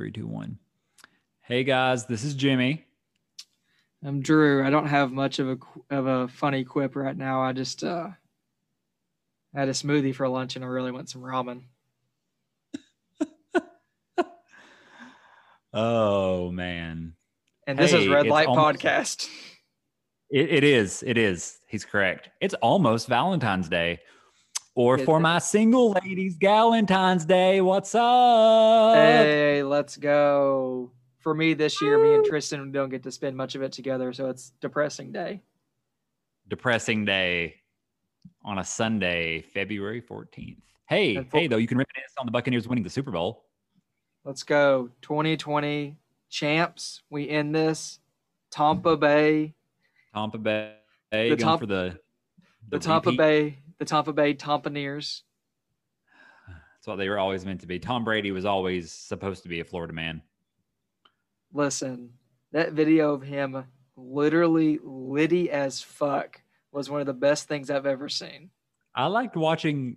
Three, two, one. Hey guys, this is Jimmy. I'm Drew. I don't have much of a of a funny quip right now. I just uh, had a smoothie for lunch and I really want some ramen. Oh man, And this is Red Light almost- Podcast. it, it is. It is. He's correct. It's almost Valentine's Day, or for my single ladies, Galentine's Day. What's up? Hey, let's go. For me this year, me and Tristan don't get to spend much of it together, so it's depressing day. Depressing day on a Sunday, February fourteenth. Hey, for- hey though, you can reminisce on the Buccaneers winning the Super Bowl. Let's go. 2020 champs. We end this. Tampa Bay. Tampa Bay The going Tom- for the The, Tampa. Bay. The Tampa Bay Tampaneers. That's what they were always meant to be. Tom Brady was always supposed to be a Florida man. Listen, that video of him literally litty as fuck was one of the best things I've ever seen. I liked watching.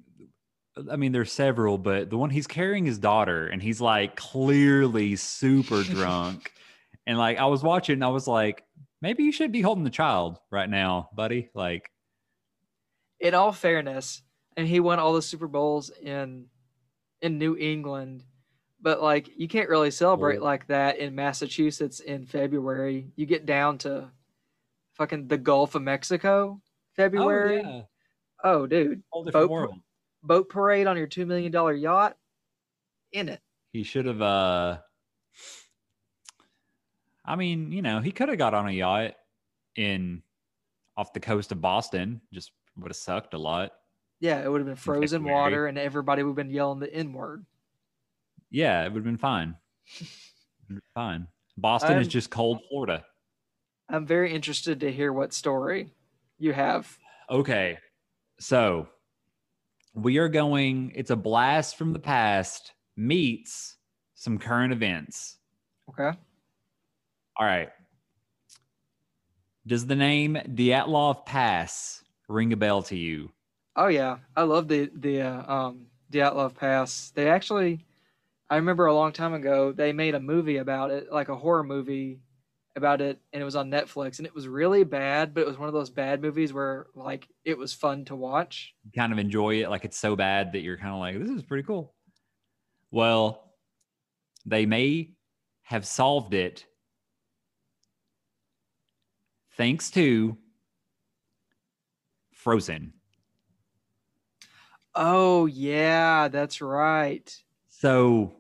I mean, there's several, but the one he's carrying his daughter, and he's like clearly super drunk. and like, I was watching, I was like, maybe you should be holding the child right now, buddy. Like, In all fairness, and he won all the Super Bowls in in New England, but like you can't really celebrate like that in Massachusetts in February. You get down to fucking the Gulf of Mexico, February. oh, yeah, Oh, dude, Boat- boat parade on your two million dollar yacht, in it. He should have. uh I mean, you know, he could have got on a yacht in off the coast of Boston. Just would have sucked a lot. Yeah, it would have been frozen water, and everybody would have been yelling the N word. Yeah, it would have been fine. Been fine. Boston is I'm- just cold Florida. I'm very interested to hear what story you have. Okay. So we are going, it's a blast from the past meets some current events. Okay. All right. Does the name Dyatlov Pass ring a bell to you? Oh yeah, I love the the uh, um Dyatlov Pass. They actually, I remember a long time ago they made a movie about it, like a horror movie about it, and it was on Netflix, and it was really bad, but it was one of those bad movies where like it was fun to watch. You kind of enjoy it. Like it's so bad that you're kind of like, this is pretty cool. Well, they may have solved it thanks to Frozen. Oh yeah, that's right. So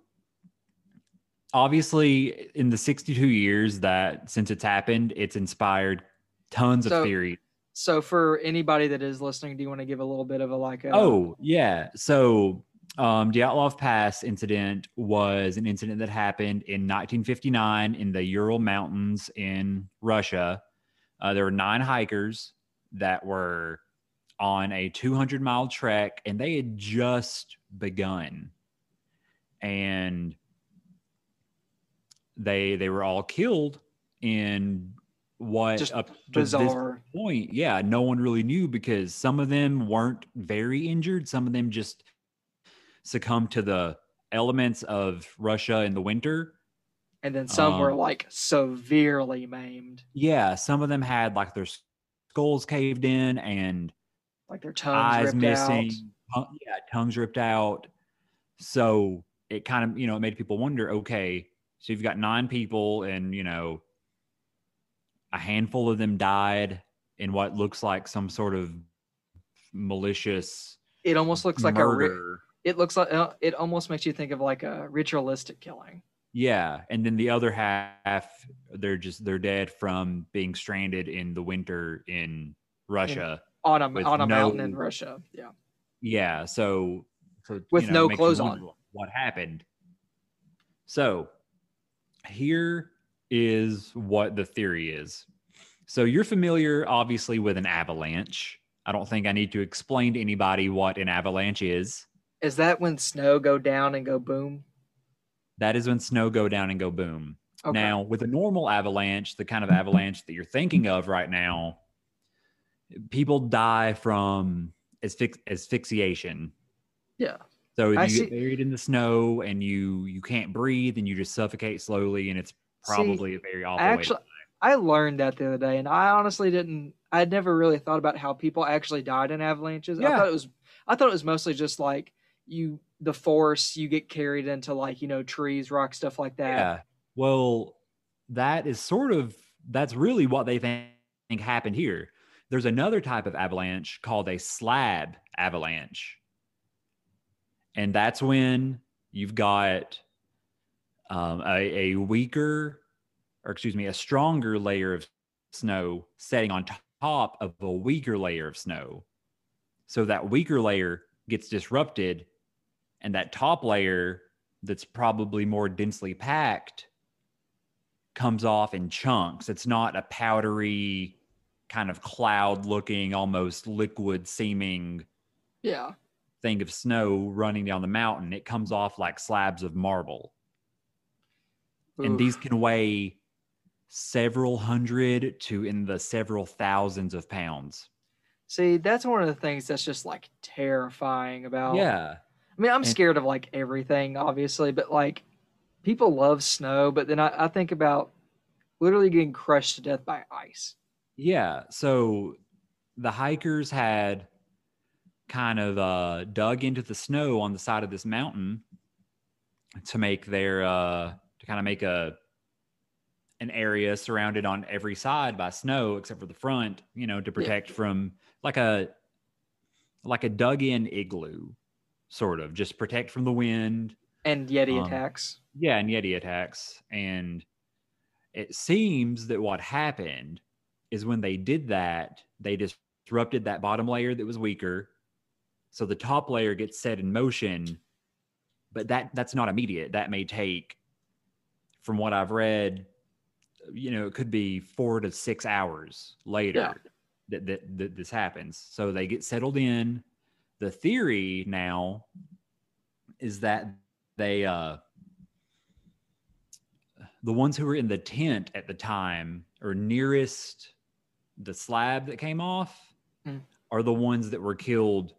obviously in the 62 years that since it's happened, it's inspired tons So- of theory. So for anybody that is listening, do you want to give a little bit of a like a Oh, yeah. So um Dyatlov Pass incident was an incident that happened in 1959 in the Ural Mountains in Russia. Uh, there were nine hikers that were on a 200 mile trek and they had just begun. And they they were all killed in what Just up to this bizarre? point, yeah, no one really knew because some of them weren't very injured. Some of them just succumbed to the elements of Russia in the winter. And then some were Um, like severely maimed, Yeah, some of them had like their skulls caved in and like their tongues eyes ripped missing, out. yeah, tongues ripped out. So it kind of, you know, it made people wonder, okay, so you've got nine people and, you know, a handful of them died in what looks like some sort of malicious It almost looks like a ri- murder. it looks like uh, it almost makes you think of like a ritualistic killing. Yeah, and then the other half, they're just they're dead from being stranded in the winter in Russia. On a on a mountain in Russia. Yeah. Yeah, so so With you know, no it makes you clothes on. What happened? So here is what the theory is. So you're familiar, obviously, with an avalanche. I don't think I need to explain to anybody what an avalanche is. Is that when snow go down and go boom? That is when snow go down and go boom. Okay. Now, with a normal avalanche, the kind of avalanche that you're thinking of right now, people die from asphyx- asphyxiation. Yeah. So if I you see- get buried in the snow and you you can't breathe and you just suffocate slowly, and it's See, probably a very awful Actually, I learned that the other day, and I honestly didn't. I'd never really thought about how people actually died in avalanches. Yeah. I thought it was. I thought it was mostly just like you, the force, you get carried into like you know trees, rocks, stuff like that. Yeah. Well, that is sort of that's really what they think happened here. There's another type of avalanche called a slab avalanche. And that's when you've got um, a, a weaker, or excuse me, a stronger layer of snow setting on top of a weaker layer of snow. So that weaker layer gets disrupted, and that top layer that's probably more densely packed comes off in chunks. It's not a powdery, kind of cloud looking, almost liquid seeming Yeah. thing of snow running down the mountain. It comes off like slabs of marble. And these can weigh several hundred to in the several thousands of pounds. See, that's one of the things that's just like terrifying about. Yeah. I mean, I'm And- scared of like everything, obviously, but like people love snow, but then I, I think about literally getting crushed to death by ice. Yeah. So the hikers had kind of uh, dug into the snow on the side of this mountain to make their uh, to kind of make a an area surrounded on every side by snow except for the front, you know, to protect from like a like a dug in igloo, sort of just protect from the wind, And Yeti Um, attacks. yeah, and Yeti attacks. And it seems that what happened is when they did that, they disrupted that bottom layer that was weaker. So the top layer gets set in motion, but that that's not immediate. That may take, from what I've read, you know, it could be four to six hours later Yeah. that, that, that this happens. So they get settled in. The theory now is that they uh the ones who were in the tent at the time or nearest the slab that came off Mm. are the ones that were killed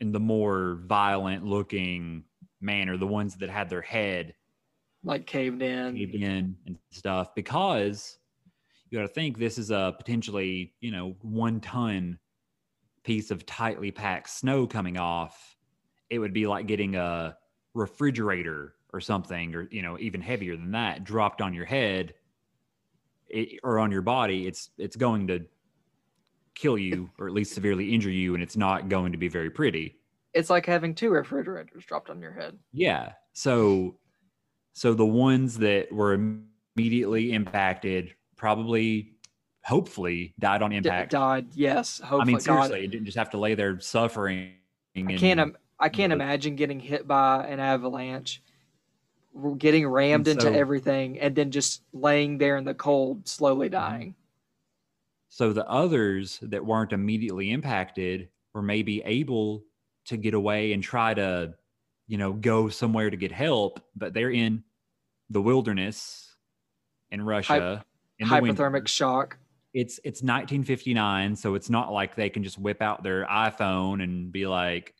in the more violent looking manner the ones that had their head Like caved in. caved in and stuff because you got to think this is a potentially you know one ton piece of tightly packed snow coming off it would be like getting a refrigerator or something or you know even heavier than that dropped on your head it, or on your body it's it's going to kill you or at least severely injure you and it's not going to be very pretty It's like having two refrigerators dropped on your head. yeah. So so the ones that were immediately impacted probably hopefully died on D- impact. died. Yes. Hopefully. I mean God, seriously, it didn't just have to lay there suffering. I can't. im- I can't imagine getting hit by an avalanche, getting rammed And into everything, and then just laying there in the cold, slowly Mm-hmm. dying. So the others that weren't immediately impacted were maybe able to get away and try to, you know, go somewhere to get help, but they're in the wilderness in Russia. in the winter. Hypothermic shock. it's it's 1959 so it's not like they can just whip out their iphone and be like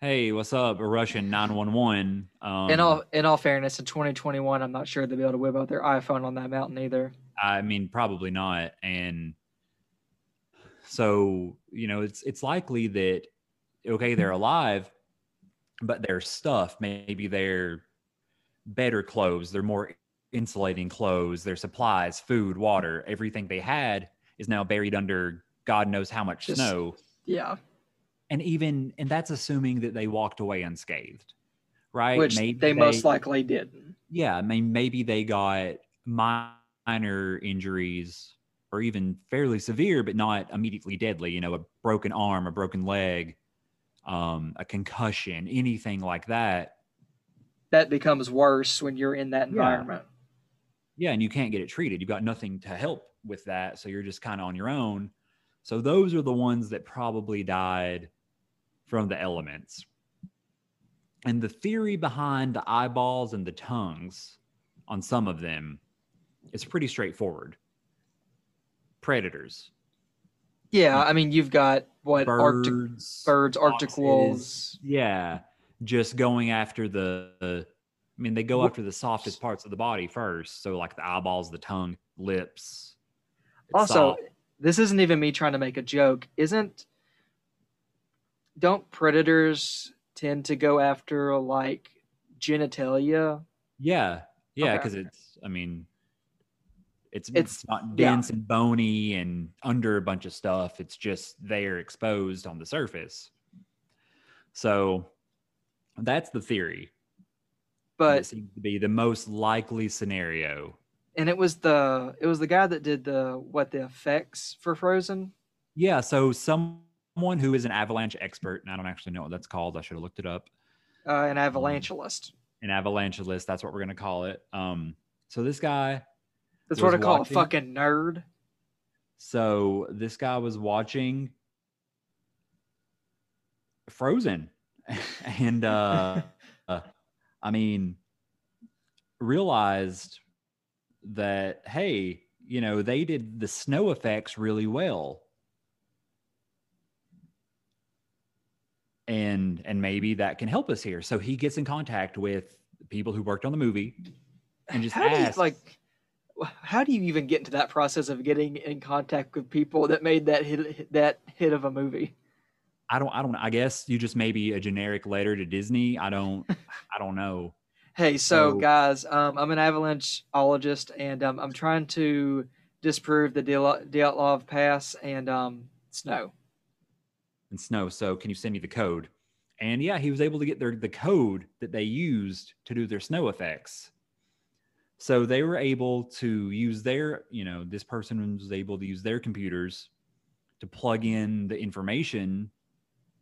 hey what's up a russian 911 um, in all in all fairness, in 2021, I'm not sure they'll be able to whip out their iPhone on that mountain either. I mean probably not. And so you know it's it's likely that okay they're mm-hmm. alive but their stuff maybe their better clothes their more insulating clothes their supplies food water everything they had is now buried under god knows how much Just- snow. Yeah, and even and that's assuming that they walked away unscathed right? Which they, most likely didn't. yeah i mean maybe they got minor injuries or even fairly severe but not immediately deadly you know a broken arm a broken leg um, a concussion anything like that That becomes worse when you're in that Yeah. environment. yeah and you can't get it treated you've got nothing to help with that so you're just kind of on your own so those are the ones that probably died from the elements and the theory behind the eyeballs and the tongues on some of them is pretty straightforward predators Yeah, I mean you've got what Arctic birds, birds, Arctic foxes. wolves. Yeah, just going after the. the- I mean, they go after the softest parts of the body first. So, like the eyeballs, the tongue, lips. Also, soft. this isn't even me trying to make a joke. Isn't don't predators tend to go after like genitalia? yeah, yeah, Okay. because it's. I mean, it's It's- not yeah. dense and bony and under a bunch of stuff. It's just there exposed on the surface. So, that's the theory. But it seems to be the most likely scenario. and it was the it was the guy that did the what the effects for Frozen. Yeah, so someone who is an avalanche expert, and I don't actually know what that's called. I should have looked it up. Uh, an avalanchealist. An avalanchealist, that's what we're gonna call it. Um, so this guy, That's what I call watching- a fucking nerd. so this guy was watching Frozen, and uh, uh, I mean, realized that hey, you know, they did the snow effects really well. And and maybe that can help us here. So he gets in contact with people who worked on the movie and just how do you asks like how do you even get into that process of getting in contact with people that made that hit that hit of a movie? I don't I don't I guess you just maybe a generic letter to Disney. I don't I don't know. Hey, so, So- guys, um, I'm an avalancheologist, and um, I'm trying to disprove the Dya- Dyatlov Pass and um, snow. and snow. So can you send me the code? And yeah, he was able to get their the code that they used to do their snow effects. So they were able to use their, you know, this person was able to use their computers to plug in the information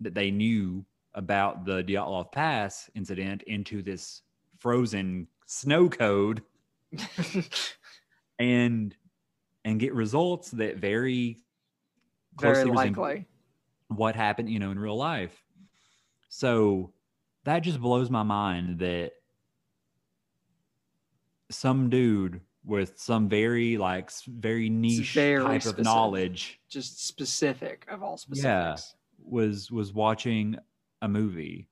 that they knew about the Dyatlov Pass incident into this frozen snow code and and get results that very Very likely. what happened, you know, in real life. So that just blows my mind that some dude with some very like very niche very type specific. of knowledge Just specific of all Yeah. specifics. was was watching a movie,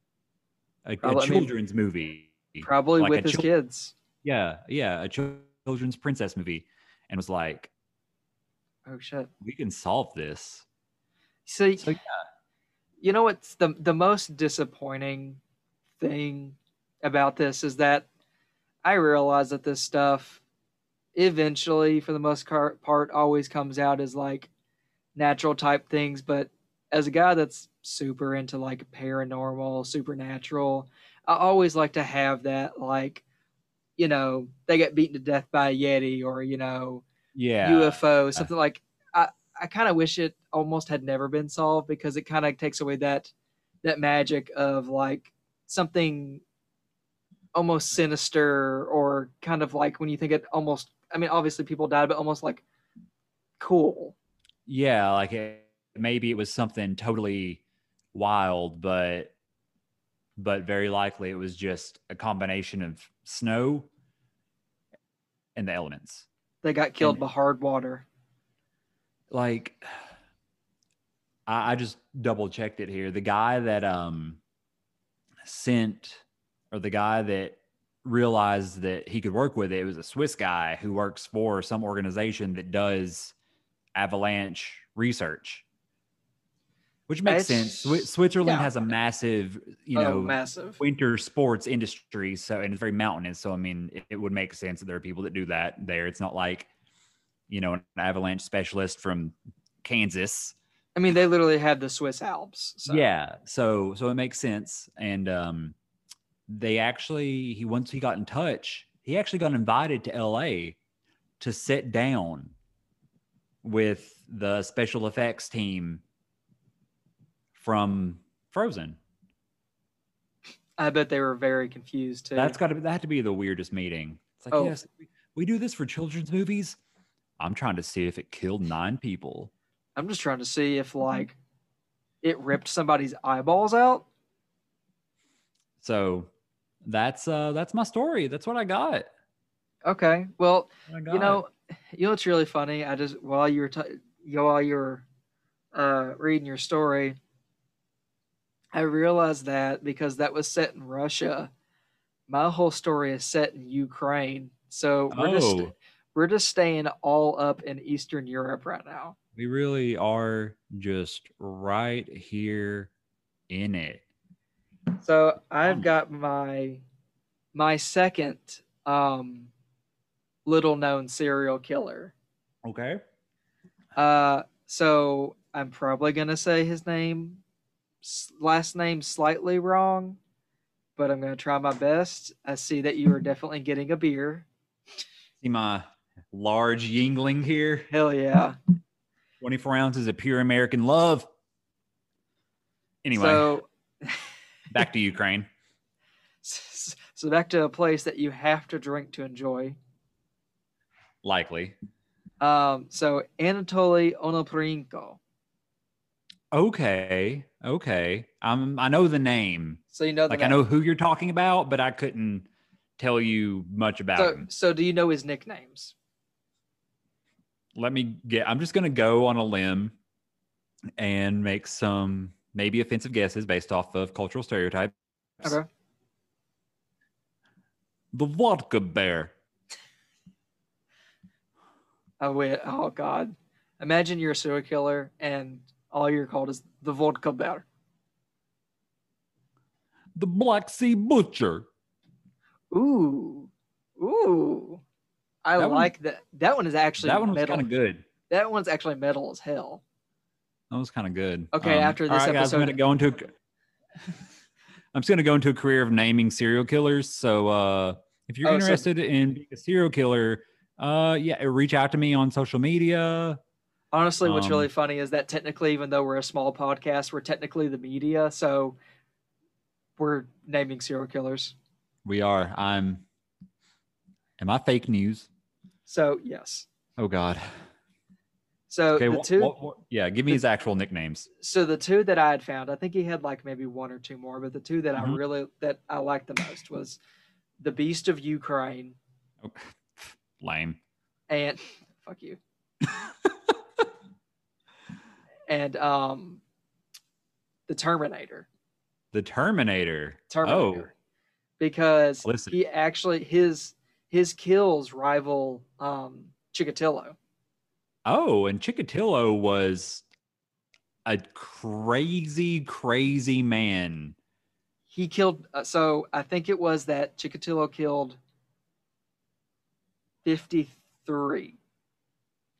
a, a Probably- I mean, children's movie. Probably Like with his chil- kids. Yeah, yeah, a children's princess movie, and was like, Oh shit. we can solve this. See, So, yeah. you know what's the the most disappointing thing about this is that I realize that this stuff eventually, for the most part, always comes out as like natural type things. But as a guy that's super into like paranormal, supernatural, I always like to have that like, you know, they get beaten to death by a yeti or you know Yeah, UFO, uh, something like I, I kind of wish it almost had never been solved because it kind of takes away that that magic of like something almost sinister or kind of like when you think it almost I mean obviously people died but almost like cool. yeah like it, maybe it was something totally wild but but very likely it was just a combination of snow and the elements They got killed And- by hard water. like I, I just double checked it here the guy that um sent or the guy that realized that he could work with it, it was a swiss guy who works for some organization that does avalanche research which makes sense Swi- switzerland yeah. has a massive you oh, know massive. winter sports industry so and it's very mountainous so i mean it, it would make sense that there are people that do that there it's not like you know an avalanche specialist from kansas I mean they literally have the Swiss Alps. So. yeah so so it makes sense and um they actually he once he got in touch he actually got invited to la to sit down with the special effects team from frozen I bet they were very confused too. That's got to that had to be the weirdest meeting. It's like, Oh. yes, we- we do this for children's movies. I'm trying to see if it killed nine people. I'm just trying to see if mm-hmm. like it ripped somebody's eyeballs out. So that's uh that's my story. That's what I got. Okay. Well, I you know, you know what's really funny? I just while you were t- while you were uh, reading your story, I realized that because that was set in Russia, my whole story is set in Ukraine. So we're just Oh, we're just staying all up in Eastern Europe right now. we really are just right here in it. So I've got my my second um little known serial killer. Okay. Uh so I'm probably going to say his name last name slightly wrong, but I'm going to try my best. I see that you are definitely getting a beer. See my large Yuengling here. Hell yeah. 24 ounces of pure American love. Anyway, So back to Ukraine. so back to a place that you have to drink to enjoy. Likely. Um so Anatoly Onoprienko. Okay. Okay. I'm I know the name. So you know the Like I know who you're talking about, but I couldn't tell you much about So, him. so do you know his nicknames? Let me get I'm just gonna go on a limb and make some maybe offensive guesses based off of cultural stereotypes. Okay. The vodka bear. Oh wait, oh god. Imagine you're a serial killer and all you're called is the vodka bear. The Black Sea Butcher. Ooh. Ooh. I That one- like that. That one is actually that one was kind of good. That one's actually metal as hell. That was kind of good. Okay, after all this right, guys, I'm episode- gonna go into. A, I'm just gonna go into a career of naming serial killers. So, uh, if you're Oh, so- interested in being a serial killer, uh, yeah, reach out to me on social media. Honestly, what's really Um, funny is that technically, even though we're a small podcast, we're technically the media, so we're naming serial killers. We are. I'm. Am I fake news? So yes. Oh God. So Okay. the two yeah, give me his actual nicknames. so the two that I had found, I think he had like maybe one or two more, but the two that I Mhm. really that I liked the most was the Beast of Ukraine Oh, lame. and fuck you. and um the Terminator. The Terminator. Terminator. Oh. Because Listen. he actually his his kills rival um Chikatilo. Oh, and Chikatilo was a crazy, crazy man. He killed uh, so I think it was that Chikatilo killed 53.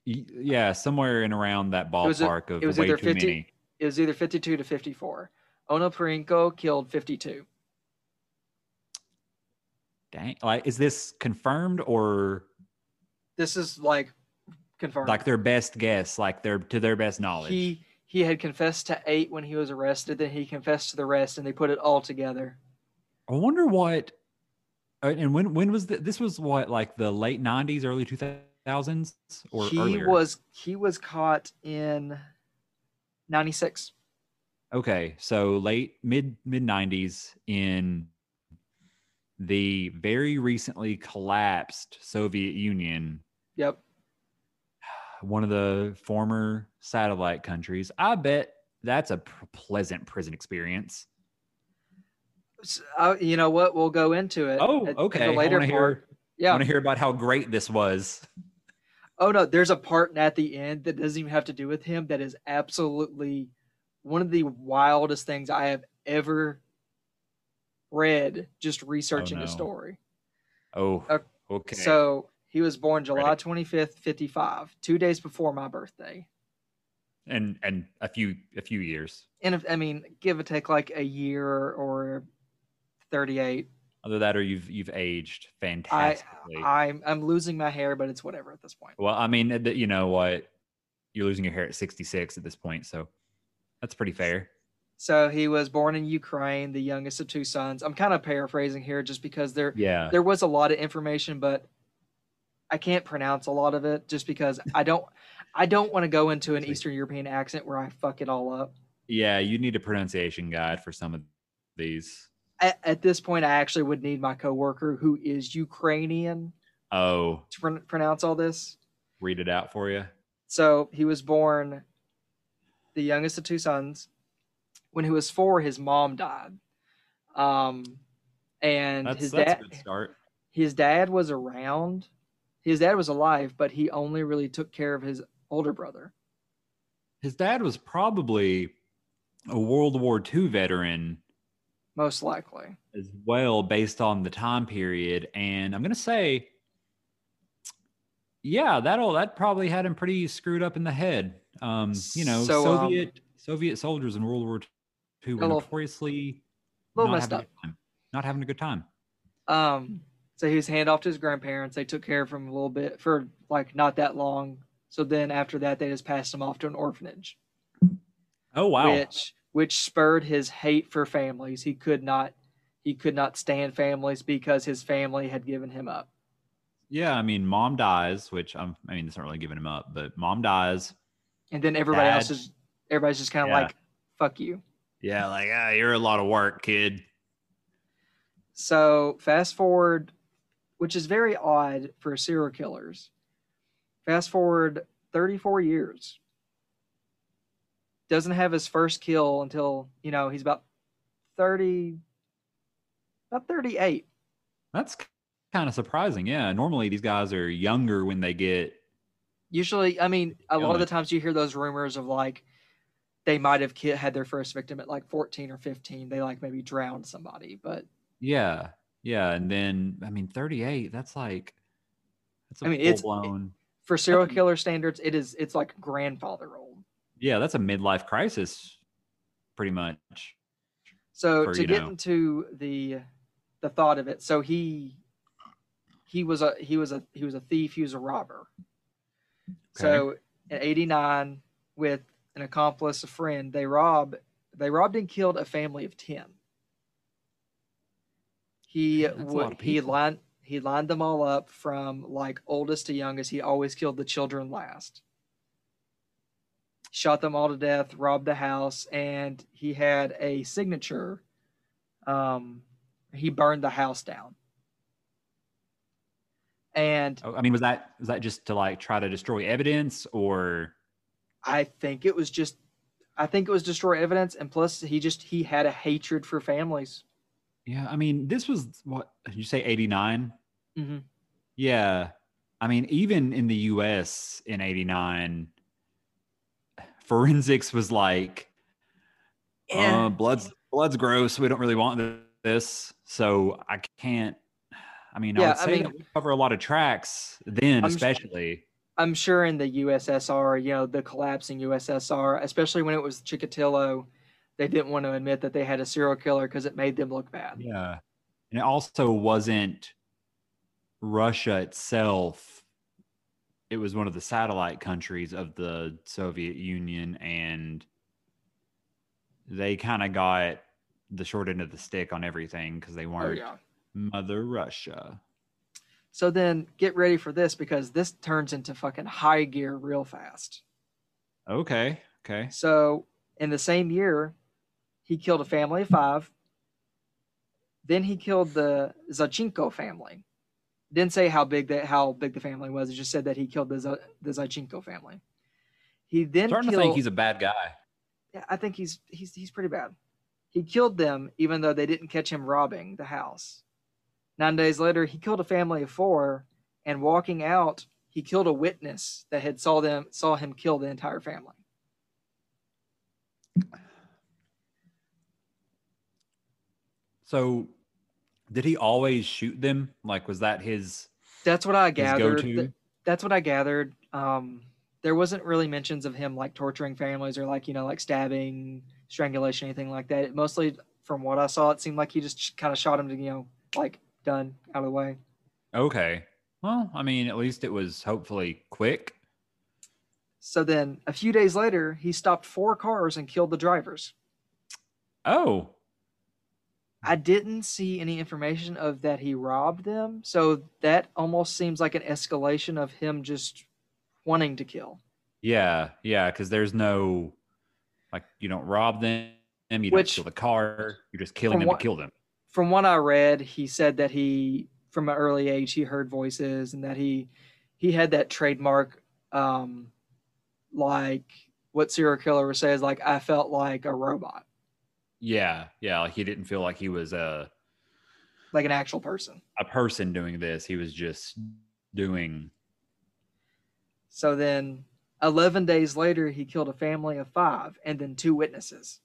Yeah, somewhere in around that was a- ballpark of it was way either too 50 many. It was either 52 to 54. Ono Parinko killed 52. Dang, like is this confirmed or This is like confirmed. like their best guess, like their to their best knowledge? he he had confessed to 8 when he was arrested, then he confessed to the rest and they put it all together. I wonder what. uh, And when when was the, this? Was what like the late '90s, early 2000s, or he earlier? was he was caught in 96. Okay, so late mid mid '90s in the very recently collapsed Soviet Union, Yep. One of the former satellite countries. I bet that's a pleasant prison experience. S- uh, you know what? We'll go into it. Oh, at- at okay. I later want to hear. part. I want to hear about how great this was. Oh no, there's a part at the end that doesn't even have to do with him that is absolutely one of the wildest things I have ever read just researching no. the story. Oh, Uh, okay. So he was born July Ready. 25th, 55, two days before my birthday. and and a few a few years. And if, I mean, give or take like a year or 38. Other that, or you've you've aged I, fantastically. I'm, I'm losing my hair, but it's whatever at this point. well, I mean, you know what? You're losing your hair at 66 at this point, so that's pretty fair. So he was born in Ukraine, the youngest of two sons. I'm kind of paraphrasing here just because there Yeah. there was a lot of information, but I can't pronounce a lot of it just because I don't I don't want to go into an Eastern European accent where I fuck it all up. Yeah, you need a pronunciation guide for some of these. At, at this point, I actually would need my coworker who is Ukrainian Oh, to pron- pronounce all this. read it out for you. So he was born the youngest of two sons. When he was four, his mom died. Um, and That's, his that's dad a good start. his dad was around. His dad was alive, but he only really took care of his older brother. His dad was probably a World War II veteran Most likely. as well, based on the time period. And I'm gonna say, yeah, that'll that probably had him pretty screwed up in the head. Um, you know, So, um, Soviet Soviet soldiers in World War II were little- notoriously little not messed having up. a good time. Not having a good time. Um, so he was handed off to his grandparents. They took care of him a little bit for like not that long. So then after that, they just passed him off to an orphanage, Oh wow. which which spurred his hate for families. He could not he could not stand families because his family had given him up. Yeah, I mean, mom dies, which I'm. I mean, it's not really giving him up, but mom dies. And then everybody else is everybody's just kind of Yeah. like, "Fuck you." Yeah, like ah, you're a lot of work, kid. So fast forward, which is very odd for serial killers. Fast forward 34 years. Doesn't have his first kill until, you know, he's about 30, about 38. That's kind of surprising. Yeah, normally these guys are younger when they get. Usually, I mean, a lot of the times you hear those rumors of like they might have had their first victim at like 14 or 15. They like maybe drowned somebody, but Yeah, yeah, and then I mean, 38. That's like. That's a I mean, it's- full blown. for serial killer standards, it is it's like grandfather old. Yeah, that's a midlife crisis, pretty much. So for, to get know- into the the thought of it, so he he was a he was a he was a thief, he was a robber. So in '89, with an accomplice, a friend, they rob they robbed and killed a family of ten. He Man, that's a lot would he lined he lined them all up from like oldest to youngest. He always killed the children last. Shot them all to death, robbed the house, and he had a signature. Um, he burned the house down. And Oh, I mean, was that was that just to like try to destroy evidence, or I think it was just I think it was destroy evidence and plus he just he had a hatred for families. Yeah? I mean, this was what you say? 89. hmm Yeah. I mean, even in the US in 89, forensics was like, uh, blood's blood's gross. We don't really want this. So I can't. I mean, I Yeah, would I say mean- that we cover a lot of tracks then, I'm especially. I'm sure in the USSR, you know, the collapsing USSR, especially when it was Chikatilo, they didn't want to admit that they had a serial killer because it made them look bad. Yeah. And it also wasn't Russia itself. It was one of the satellite countries of the Soviet Union, and they kind of got the short end of the stick on everything because they Oh weren't yeah. Mother Russia. So then get ready for this because this turns into fucking high gear real fast. Okay. Okay. So in the same year, he killed a family of five. Then he killed the Zaichenko family. Didn't say how big that how big the family was. It just said that he killed the Z- the Zaichenko family. He then Starting killed. to think he's a bad guy. yeah, I think he's he's he's pretty bad. He killed them even though they didn't catch him robbing the house. Nine days later, he killed a family of four, and walking out, he killed a witness that had saw them saw him kill the entire family. So, did he always shoot them? Like, was that his That's what I gathered. Th- That's what I gathered. Um, there wasn't really mentions of him like torturing families or like you know like stabbing, strangulation, anything like that. It mostly, from what I saw, it seemed like he just kind of shot him to you know like done out of the way. Okay. Well, I mean, at least it was hopefully quick. So then, a few days later, he stopped four cars and killed the drivers. Oh, I didn't see any information of that he robbed them, so that almost seems like an escalation of him just wanting to kill. yeah, yeah. Because there's no, like, you don't rob them. You don't Which- steal the car. You're just killing them what- to kill them. from what I read, he said that he, from an early age, he heard voices and that he, he had that trademark, um, like what serial killer would say is like I felt like a robot, Yeah, yeah. Like he didn't feel like he was a like an actual person. a person doing this. He was just doing. So then 11 days later he killed a family of 5 and then two witnesses.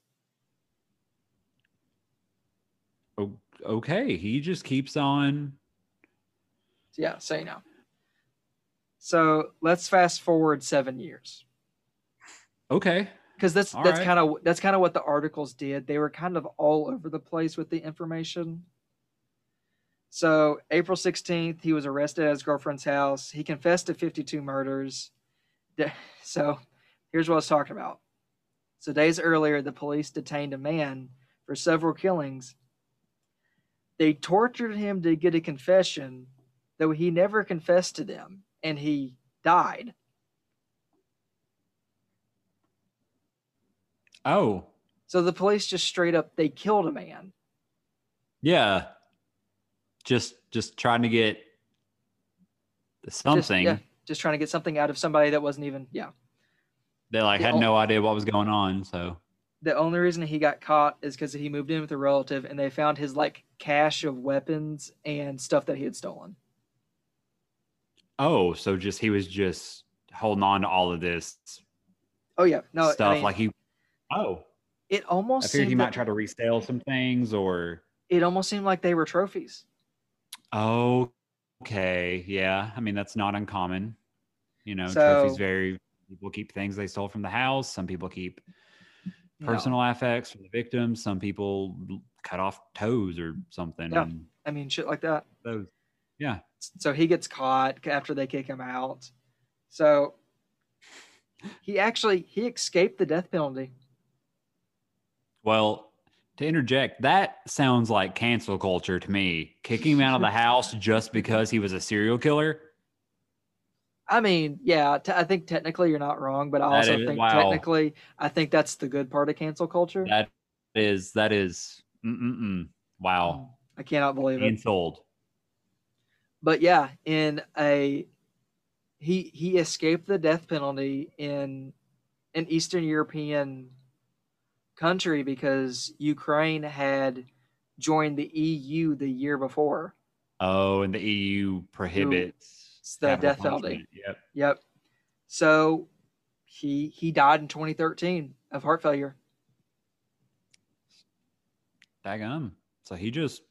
o- Okay, he just keeps on. Yeah, so you know. So let's fast forward 7 years. Okay, because that's All that's right. kind of that's kind of what the articles did. They were kind of all over the place with the information. So April sixteenth, he was arrested at his girlfriend's house. He confessed to fifty-two murders. So here's what I was talking about. So days earlier, the police detained a man for several killings. They tortured him to get a confession, though he never confessed to them, and he died. Oh, So the police just straight up they killed a man. yeah. Just just trying to get Just- something. yeah, just trying to get something out of somebody that wasn't even yeah. They like The had ol- no idea what was going on. So The only reason he got caught is because he moved in with a relative and they found his like cache of weapons and stuff that he had stolen. oh, so just he was just holding on to all of this Oh yeah, no stuff. I mean, like he. Oh, it almost. I figured he might try to resell some things or. it almost seemed like they were trophies. Oh, okay. Yeah. I mean, that's not uncommon. You know, So- trophies vary. People keep things they stole from the house. Some people keep personal affects from the victims. Some people cut off toes or something. Yeah. And I mean shit like that. those, yeah. So he gets caught after they kick him out. So he actually he escaped the death penalty. Well, to interject, that sounds like cancel culture to me. Kicking him out of the house just because he was a serial killer. I mean, yeah, t- I think technically you're not wrong, but I also is- think wow. technically I think that's the good part of cancel culture. That is, that is, mm-mm-mm. wow. Mm, I cannot believe it. Canceled. But yeah, in a he he escaped the death penalty in an Eastern European country because Ukraine had joined the EU the year before. Oh, and the EU prohibits the death penalty. Yep. Yep. So he he died in 2013 of heart failure. Daggum. So he just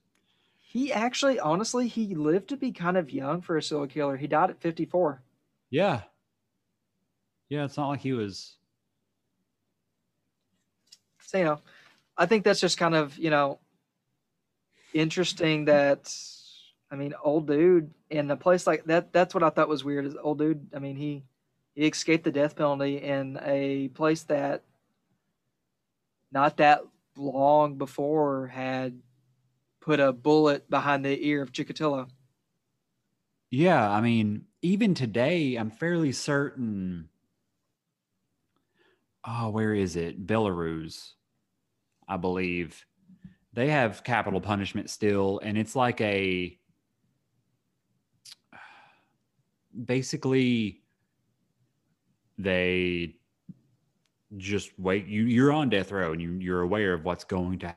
He actually, honestly, he lived to be kind of young for a serial killer. He died at 54. yeah. Yeah, it's not like he was So, you know, I think that's just kind of, you know, interesting that, I mean, old dude in a place like that, that's what I thought was weird is old dude. I mean, he, he escaped the death penalty in a place that not that long before had put a bullet behind the ear of Chikatilo. Yeah, I mean, even today, I'm fairly certain. Oh, where is it? Belarus, I believe. They have capital punishment still, and it's like a basically they just wait you you're on death row and you you're aware of what's going to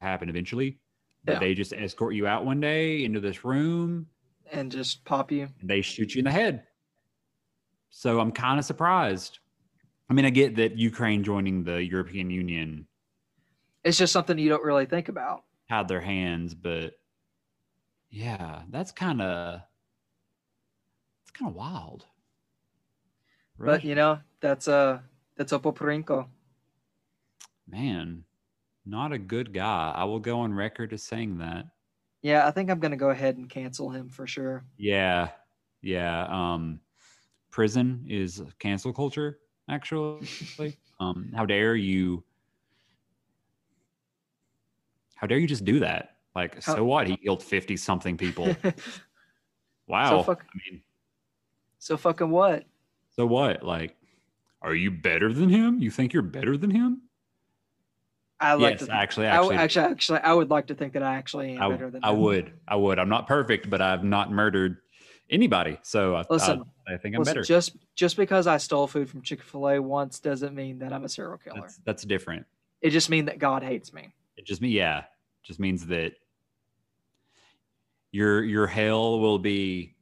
happen eventually but Yeah. they just escort you out one day into this room and just pop you. and they shoot you in the head. So I'm kind of surprised. I mean, I get that Ukraine joining the European Union It's just something you don't really think about. had their hands, but yeah, that's kind of it's kind of wild. But you know, that's uh that's Opoporinko. man, not a good guy. I will go on record as saying that. Yeah, I think I'm gonna go ahead and cancel him for sure. Yeah, yeah. Um, prison is cancel culture. Actually, um, how dare you? How dare you just do that? Like, How- so what? He killed fifty something people. Wow. fuck- I mean, so fucking what? so what? Like, are you better than him? You think you're better than him? I like yes, to actually, I w- actually, actually, actually, I would like to think that I actually am I, better than I him. would. I would. I'm not perfect, but I've not murdered anybody. So I, Listen, I, I think I'm Listen, better. just just because I stole food from Chick Fil A once doesn't mean that I'm a serial killer. That's, that's different. It just means that God hates me. It just me, yeah, just means that your your hell will be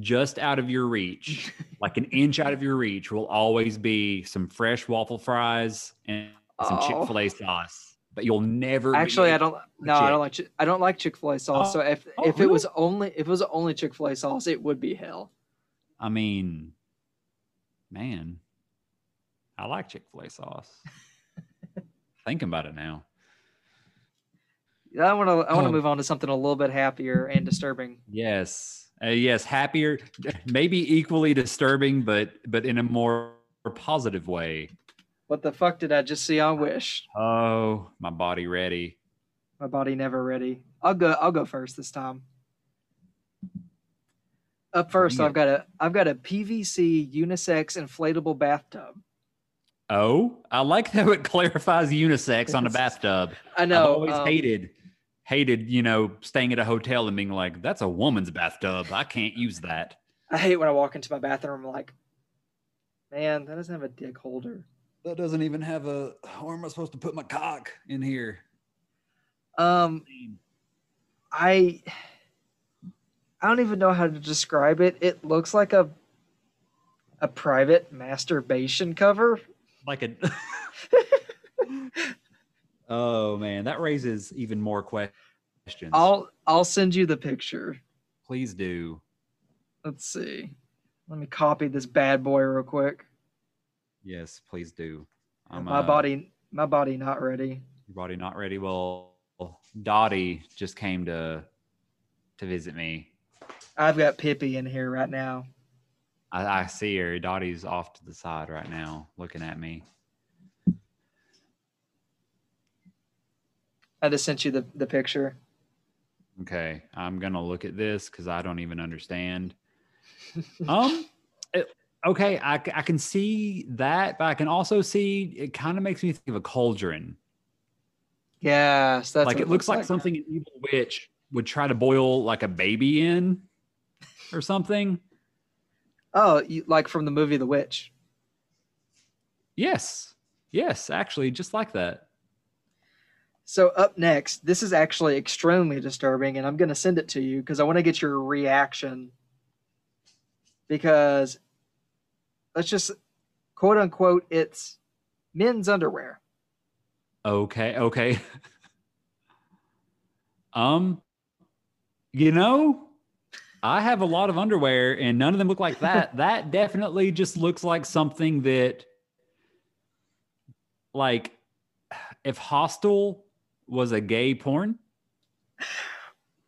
just out of your reach, like an inch out of your reach. Will always be some fresh waffle fries and some Oh. Chick Fil A sauce, but you'll never. Actually, I don't. No, I don't like. Chi- I don't like Chick Fil A sauce. Oh, so if oh, if it was only if it was only Chick Fil A sauce, it would be hell. I mean, man, I like Chick Fil A sauce. Thinking about it now. I want to. I want to Um, move on to something a little bit happier and disturbing. Yes. Uh, yes, happier, maybe equally disturbing, but but in a more positive way. What the fuck did I just see on Wish? Oh, my body ready. My body never ready. I'll go. I'll go first this time. Up first, I've got a I've got a PVC unisex inflatable bathtub. Oh, I like how it clarifies unisex on a bathtub. I know. I've always um, hated hated, you know, staying at a hotel and being like, that's a woman's bathtub. I can't use that. I hate when I walk into my bathroom. I'm like, man, that doesn't have a dick holder. That doesn't even have a where am I supposed to put my cock in here? Um, I I don't even know how to describe it. It looks like a a private masturbation cover. Like a Oh man, that raises even more questions. I'll I'll send you the picture. Please do. Let's see. Let me copy this bad boy real quick. Yes, please do. I'm, my uh, body my body not ready. Your body not ready. Well, Dottie just came to to visit me. I've got Pippi in here right now. I, I see her. Dottie's off to the side right now, looking at me. I just sent you the, the picture. Okay, I'm gonna look at this because I don't even understand. Um, it- okay, I can see that, but I can also see it kind of makes me think of a cauldron. Yes, that's like it looks like, something an evil witch would try to boil like a baby in, or something. Oh, you, like from the movie The Witch. Yes, yes, actually, just like that. So up next, this is actually extremely disturbing, and I'm going to send it to you because I want to get your reaction. Because let's just quote unquote, it's men's underwear. Okay, okay. um, you know, I have a lot of underwear and none of them look like that. that definitely just looks like something that, like, if Hostel was a gay porn,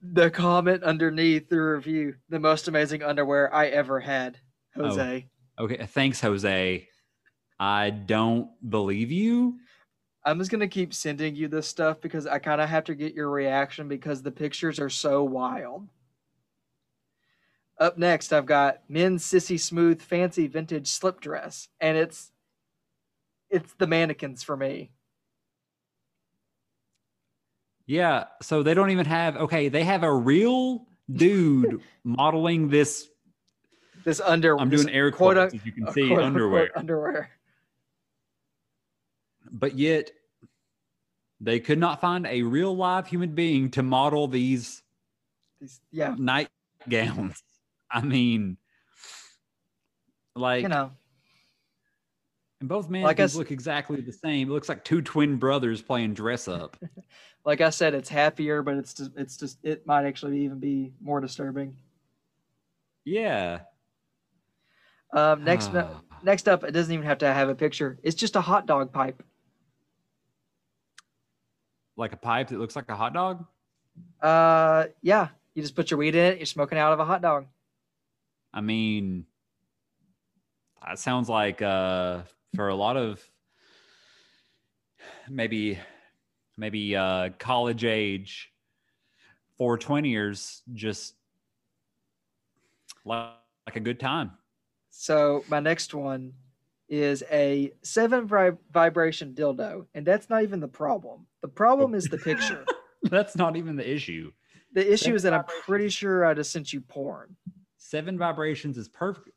The comment underneath the review: the most amazing underwear I ever had, Oh. Jose. okay, thanks, Jose. I don't believe you. I'm just gonna keep sending you this stuff because I kind of have to get your reaction because the pictures are so wild. Up next, I've got men's sissy smooth fancy vintage slip dress, and it's it's the mannequins for me. Yeah, so they don't even have, okay, they have a real dude modeling this This underwear. I'm doing air quote quotes, un- as you can see, quote, underwear. Underwear. but yet they could not find a real live human being to model these These, yeah, nightgowns. I mean, like, you know, and both men like look exactly the same. It looks like two twin brothers playing dress up. like I said, it's happier, but it's just it's just it might actually even be more disturbing. yeah. Um, next Ah. next up, it doesn't even have to have a picture. It's just a hot dog pipe. like a pipe that looks like a hot dog. Uh, yeah, you just put your weed in it. You're smoking out of a hot dog. I mean, that sounds like uh, for a lot of maybe maybe uh, college age 420ers just like, like a good time. So my next one is a seven vib- vibration dildo, and that's not even the problem. The problem is the picture. That's not even the issue. The issue Seven is that I'm pretty sure I just sent you porn. Seven vibrations is perfect.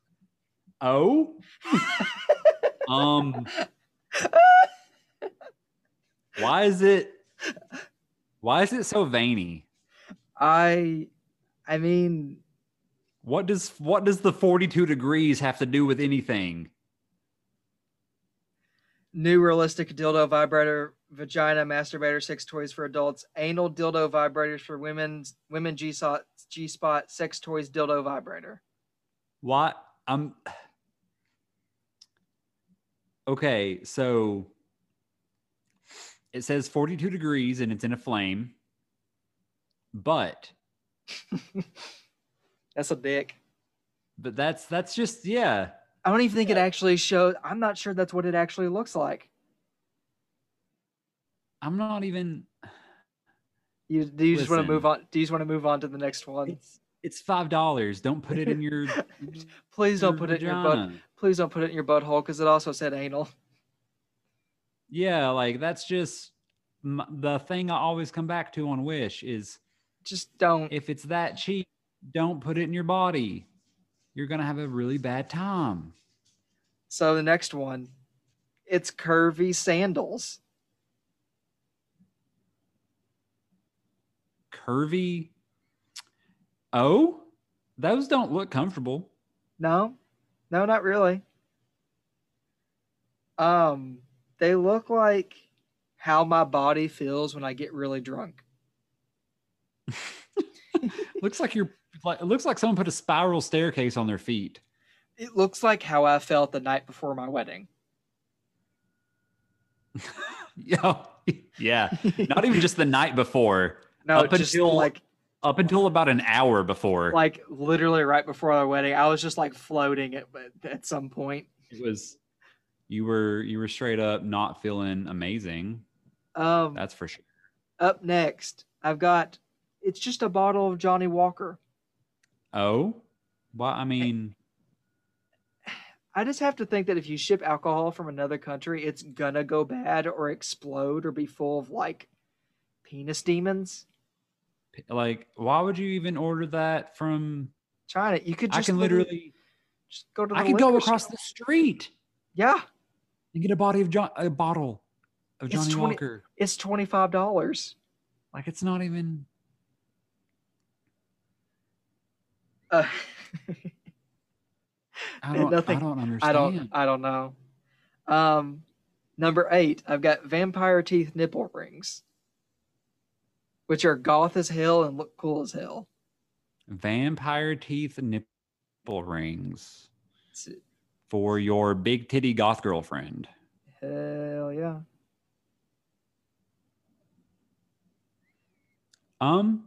Oh, um, why is it? Why is it so veiny? I, I mean, What does what does the forty-two degrees have to do with anything? new realistic dildo vibrator, vagina masturbator, sex toys for adults, anal dildo vibrators for women, women G spot, G spot, sex toys dildo vibrator. what I'm okay. So it says forty-two degrees and it's in a flame, but That's a dick. but that's that's just yeah. I don't even think it actually shows. I'm not sure that's what it actually looks like. I'm not even. You do you just want to move on? Do you just want to move on to the next one? It's it's five dollars. Don't put it in your. Please don't put it in your butt. Please don't put it in your butthole because it also said anal. Yeah, like that's just m- the thing I always come back to on Wish is Just don't. if it's that cheap, don't put it in your body. You're gonna have a really bad time. So the next one, it's curvy sandals. Curvy. Oh, those don't look comfortable. No, no, not really. Um, they look like how my body feels when I get really drunk. looks like you're like it looks like someone put a spiral staircase on their feet. It looks like how I felt the night before my wedding. Yeah, yeah. Not even just the night before, No, Up just until- like up until about an hour before. like literally right before our wedding, I was just like floating at at some point. it was you were you were straight up not feeling amazing. Um, That's for sure. up next, I've got it's just a bottle of Johnnie Walker. Oh, well, I mean, I just have to think that if you ship alcohol from another country, it's gonna go bad or explode or be full of like penis demons. Like, why would you even order that from? China, you could I can literally, just go to the I could go across store. the street Yeah, and get a body of John, a bottle of It's Johnny 20 Walker. it's twenty five dollars. Like, it's not even. Uh, I don't. Nothing- I don't understand. I don't I don't know. Um, number eight, I've got vampire teeth nipple rings, which are goth as hell and look cool as hell. Vampire teeth nipple rings for your big titty goth girlfriend. Hell yeah. Um,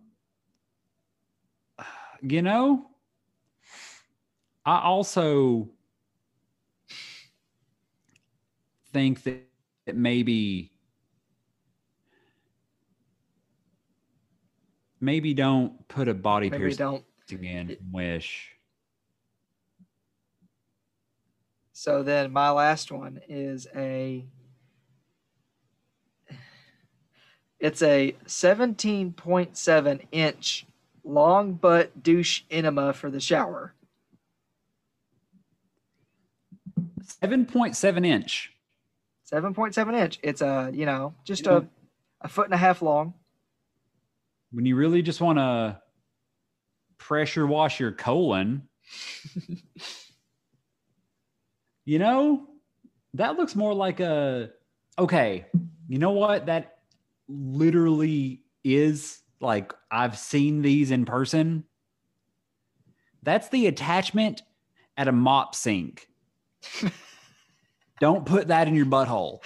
you know, I also think that maybe maybe don't put a body Maybe piercing don't. in from Wish. So then my last one is a it's a 17.7 inch long butt douche enema for the shower. Seven point seven inch. 7.7 inch. It's a, you know, just a a foot and a half long. When you really just want to pressure wash your colon, you know, that looks more like a okay. You know what? That literally is like I've seen these in person. That's the attachment at a mop sink. Don't put that in your butthole.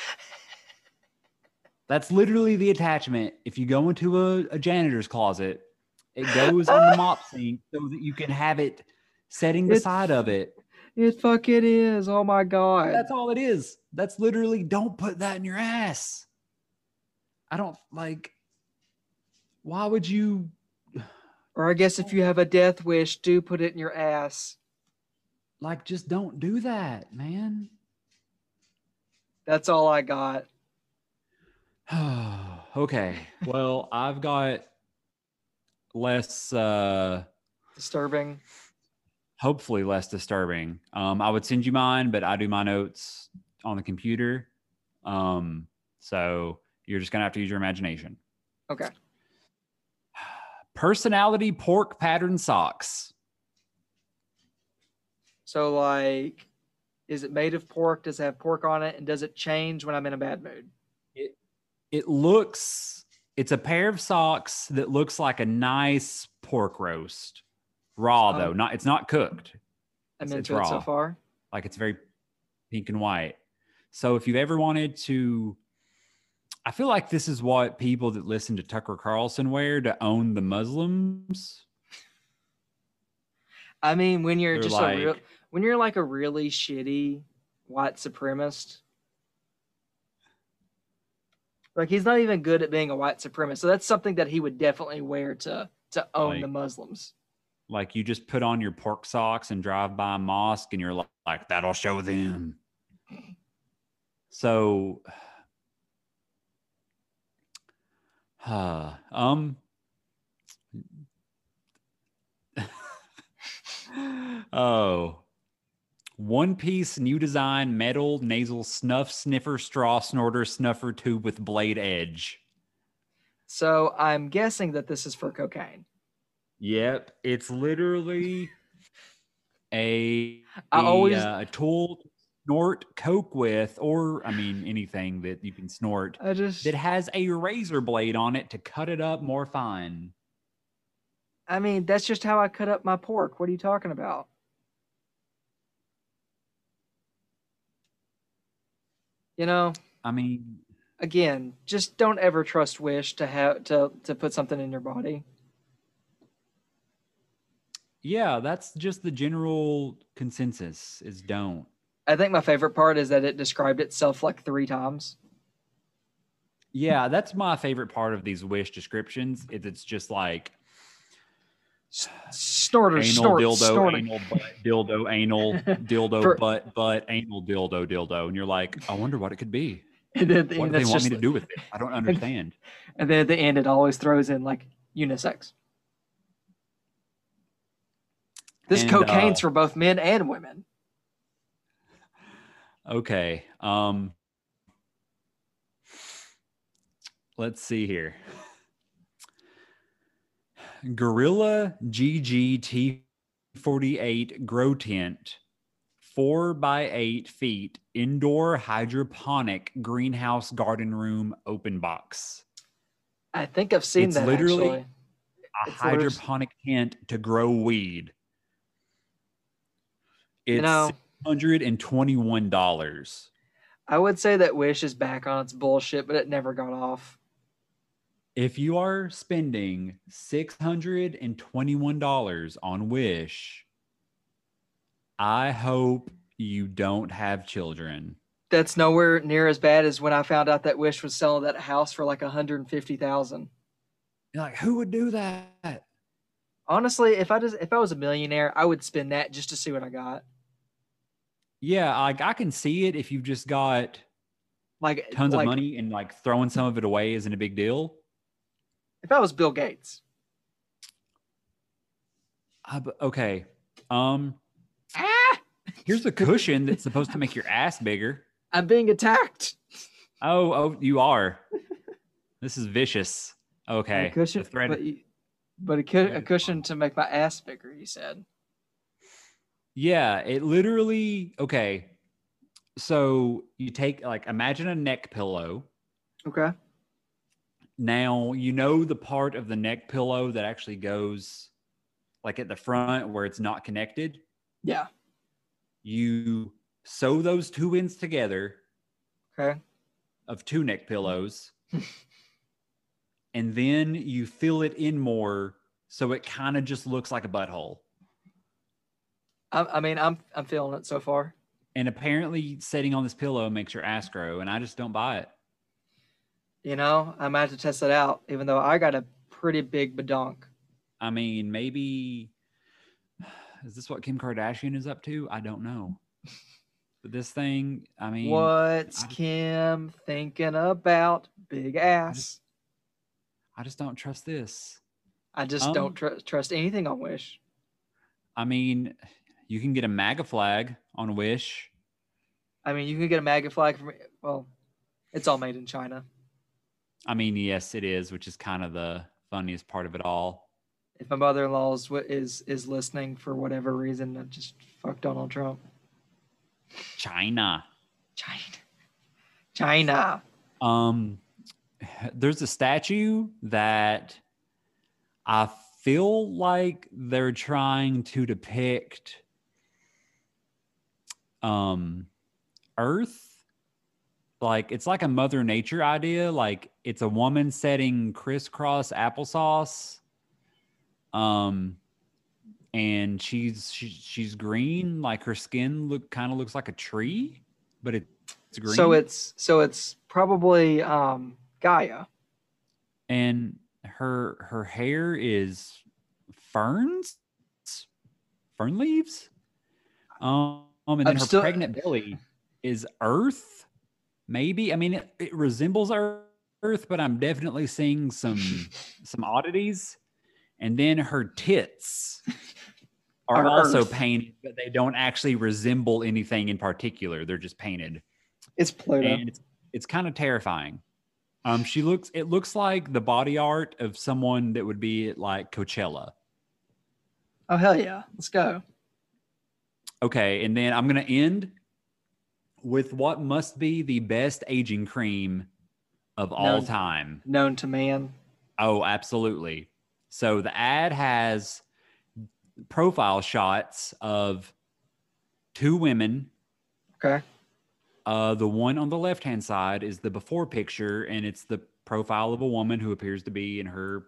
That's literally the attachment. If you go into a, a janitor's closet, it goes on the mop sink so that you can have it setting It's- beside of it. It fucking is. Oh my god. That's all it is. That's literally don't put that in your ass. I don't like why would you or I guess if you have a death wish, do put it in your ass. like just don't do that, man. That's all I got. Okay. Well, I've got less uh Disturbing. hopefully less disturbing. Um, I would send you mine, but I do my notes on the computer. Um, so you're just gonna have to use your imagination. Okay. Personality pork pattern socks. So like, is it made of pork? Does it have pork on it? And does it change when I'm in a bad mood? It looks it's a pair of socks that looks like a nice pork roast. Raw Um, though, not it's not cooked. I'm It's- it's into it so raw. far. like it's very pink and white. So if you've ever wanted to, I feel like this is what people that listen to Tucker Carlson wear to own the Muslims. I mean, when you're They're just a real, when you're like a really shitty white supremacist, like he's not even good at being a white supremacist. So that's something that he would definitely wear to to own the Muslims. Like you just put on your pork socks and drive by a mosque, and you're li- like, "That'll show them." So, uh, um, oh, one piece new design metal nasal snuff sniffer straw snorter snuffer tube with blade edge. So I'm guessing that this is for cocaine. Yep, it's literally a I a, always uh, a tool to snort coke with, or I mean anything that you can snort I just that has a razor blade on it to cut it up more fine. I mean that's just how I cut up my pork. What are you talking about? You know, I mean, again, just don't ever trust Wish to have to to put something in your body. yeah, that's just the general consensus is don't. I think my favorite part is that it described itself like three times. Yeah, that's my favorite part of these wish descriptions. Is it's just like Snorter, anal snort, dildo, snorter. anal butt, dildo, anal dildo, For- butt, butt, anal dildo, dildo, and you're like, I wonder what it could be. And then the What end, do they want just, me to do with it? I don't understand. and then at the end, it always throws in like unisex. This And, cocaine's uh, for both men and women. Okay. Um let's see here. Gorilla GGT 48 grow tent, four by eight feet, indoor hydroponic greenhouse garden room open box. I think I've seen it's that literally- actually. A It's hydroponic tent to grow weed. It's You know, $121. I would say that Wish is back on its bullshit, but it never got off. If you are spending $621 on Wish, I hope you don't have children. That's nowhere near as bad as when I found out that Wish was selling that house for like 150,000. You're like, who would do that? Honestly, if I just if I was a millionaire, I would spend that just to see what I got. Yeah, like I can see it if you've just got Like tons like, of money and like throwing some of it away isn't a big deal. If I was Bill Gates, Uh, okay. Um, ah, here's a cushion that's supposed to make your ass bigger. I'm being attacked. Oh, oh, you are. This is vicious. A Okay. cushion, thread- but, you, but a, cu- a cushion to make my ass bigger. You said. Yeah, it literally okay. So you take like imagine a neck pillow. Okay. Now you know the part of the neck pillow that actually goes like at the front where it's not connected. Yeah. You sew those two ends together Okay. of two neck pillows. and then you fill it in more so it kind of just looks like a butthole. I, I mean, I'm I'm feeling it so far. And apparently sitting on this pillow makes your ass grow and I just don't buy it. You know, I might have to test it out, even though I got a pretty big badonk. I mean, maybe is this what Kim Kardashian is up to? I don't know. But this thing, I mean, What's I- Kim thinking about? Big ass. I just don't trust this. I just Um, don't tr- trust anything on Wish. I mean, you can get a MAGA flag on Wish. I mean, you can get a MAGA flag from well, it's all made in China. I mean, yes, it is, which is kind of the funniest part of it all. If my mother-in-law is is is listening for whatever reason, I just fuck Donald Trump. China. China, China. Um, there's a statue that I feel like they're trying to depict um Earth. Like it's like a Mother Nature idea. Like it's a woman setting crisscross applesauce. Um, and she's she's she's green. Like her skin look kind of looks like a tree, but it, it's green. So it's so it's probably um Gaia. and her her hair is ferns fern leaves um and then I'm her still- pregnant belly is earth maybe i mean it, it resembles earth but i'm definitely seeing some some oddities and then her tits are also Earth. painted but they don't actually resemble anything in particular they're just painted It's Pluto. and it's it's kind of terrifying. Um, she looks it looks like the body art of someone that would be at like Coachella. oh hell yeah, let's go. Okay, and then I'm gonna end with what must be the best aging cream of all Known- time. Known to man. Oh, absolutely. So the ad has profile shots of two women Okay. Uh, the one on the left hand side is the before picture, and it's the profile of a woman who appears to be in her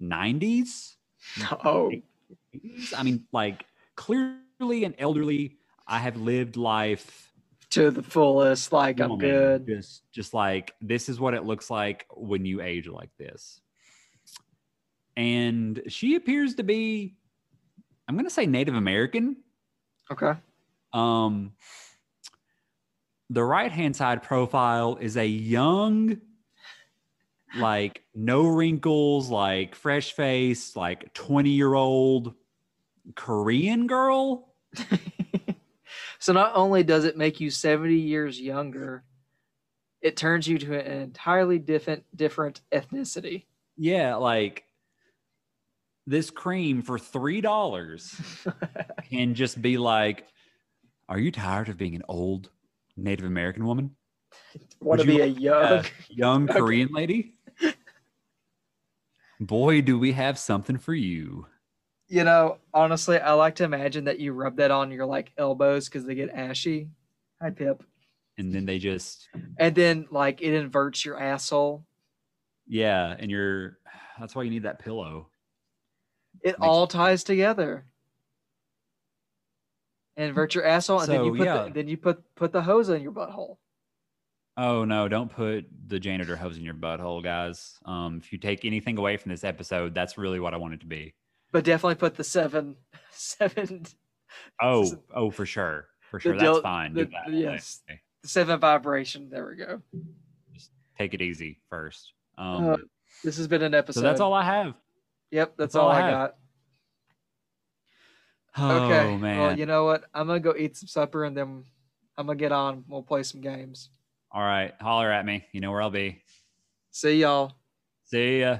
90s. Oh, I mean, like clearly an elderly. I have lived life. To the fullest. Like I'm woman. good. Just, just like this is what it looks like when you age like this. And she appears to be, I'm going to say Native American. Okay. Um, the right hand side profile is a young, like no wrinkles, like fresh face, like 20 year old Korean girl. so not only does it make you 70 years younger, it turns you to an entirely different different ethnicity. Yeah, like this cream for $3 can just be like, Are you tired of being an old Native American woman? Want to be a young? young Korean lady? Boy, do we have something for you. You know, honestly, I like to imagine that you rub that on your like elbows because they get ashy. Hi, Pip. And then they just And then like it inverts your asshole. Yeah, and you're that's why you need that pillow. It all ties together. Invert your asshole, and then you put yeah. the, then you put put the hose in your butthole. Oh no, don't put the janitor hose in your butthole, guys. Um, if you take anything away from this episode, that's really what I want it to be. But definitely put the seven seven Oh, oh, for sure, for sure, that's fine. The- that. yes. Okay. the seven vibration. There we go. Just take it easy first. Um, Uh, This has been an episode. so that's all I have. Yep, that's, that's all all I I got. Oh Okay. man! Well, you know what? I'm gonna go eat some supper, and then I'm gonna get on. We'll play some games. all right, holler at me. You know where I'll be. See y'all. See ya.